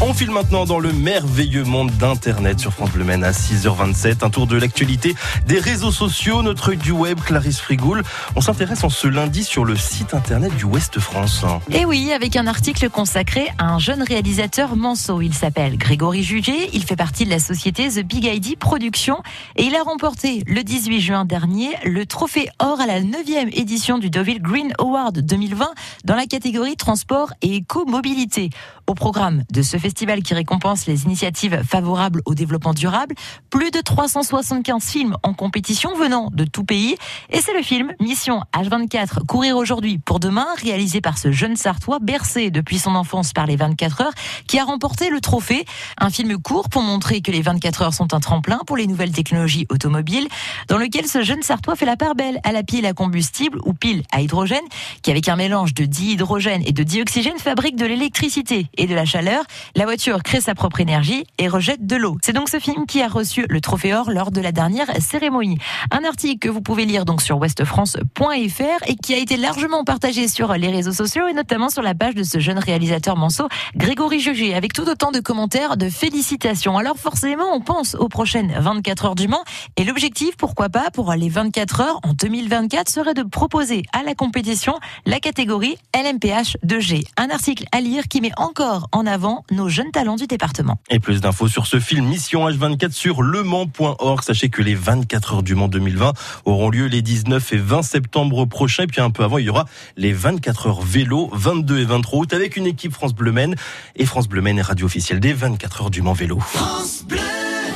On file maintenant dans le merveilleux monde d'Internet sur France Bleu à 6h27. Un tour de l'actualité des réseaux sociaux, notre du web, Clarisse Frigoul. On s'intéresse en ce lundi sur le site Internet du Ouest France. Et oui, avec un article consacré à un jeune réalisateur manceau. Il s'appelle Grégory Jugé. Il fait partie de la société The Big ID Productions et il a remporté le 18 juin dernier le trophée or à la 9e édition du Deauville Green Award 2020 dans la catégorie transport et éco-mobilité. Au programme de ce festival qui récompense les initiatives favorables au développement durable, plus de 375 films en compétition venant de tout pays. Et c'est le film Mission H24, courir aujourd'hui pour demain, réalisé par ce jeune Sartois bercé depuis son enfance par les 24 heures, qui a remporté le trophée. Un film court pour montrer que les 24 heures sont un tremplin pour les nouvelles technologies automobiles, dans lequel ce jeune Sartois fait la part belle à la pile à combustible ou pile à hydrogène, qui avec un mélange de dihydrogène et de dioxygène fabrique de l'électricité et de la chaleur. La voiture crée sa propre énergie et rejette de l'eau. C'est donc ce film qui a reçu le trophée or lors de la dernière cérémonie. Un article que vous pouvez lire donc sur westfrance.fr et qui a été largement partagé sur les réseaux sociaux et notamment sur la page de ce jeune réalisateur manceau, Grégory Jugé, avec tout autant de commentaires de félicitations. Alors forcément, on pense aux prochaines 24 heures du Mans et l'objectif, pourquoi pas, pour les 24 heures en 2024 serait de proposer à la compétition la catégorie LMPH 2G. Un article à lire qui met encore en avant nos jeunes talents du département. Et plus d'infos sur ce film Mission H24 sur lemans.org. Sachez que les 24 heures du Mans 2020 auront lieu les 19 et 20 septembre prochains. Et puis un peu avant, il y aura les 24 heures vélo, 22 et 23 août avec une équipe France Bleu Maine et France Bleu Maine est radio officielle des 24 heures du Mans vélo. France Bleu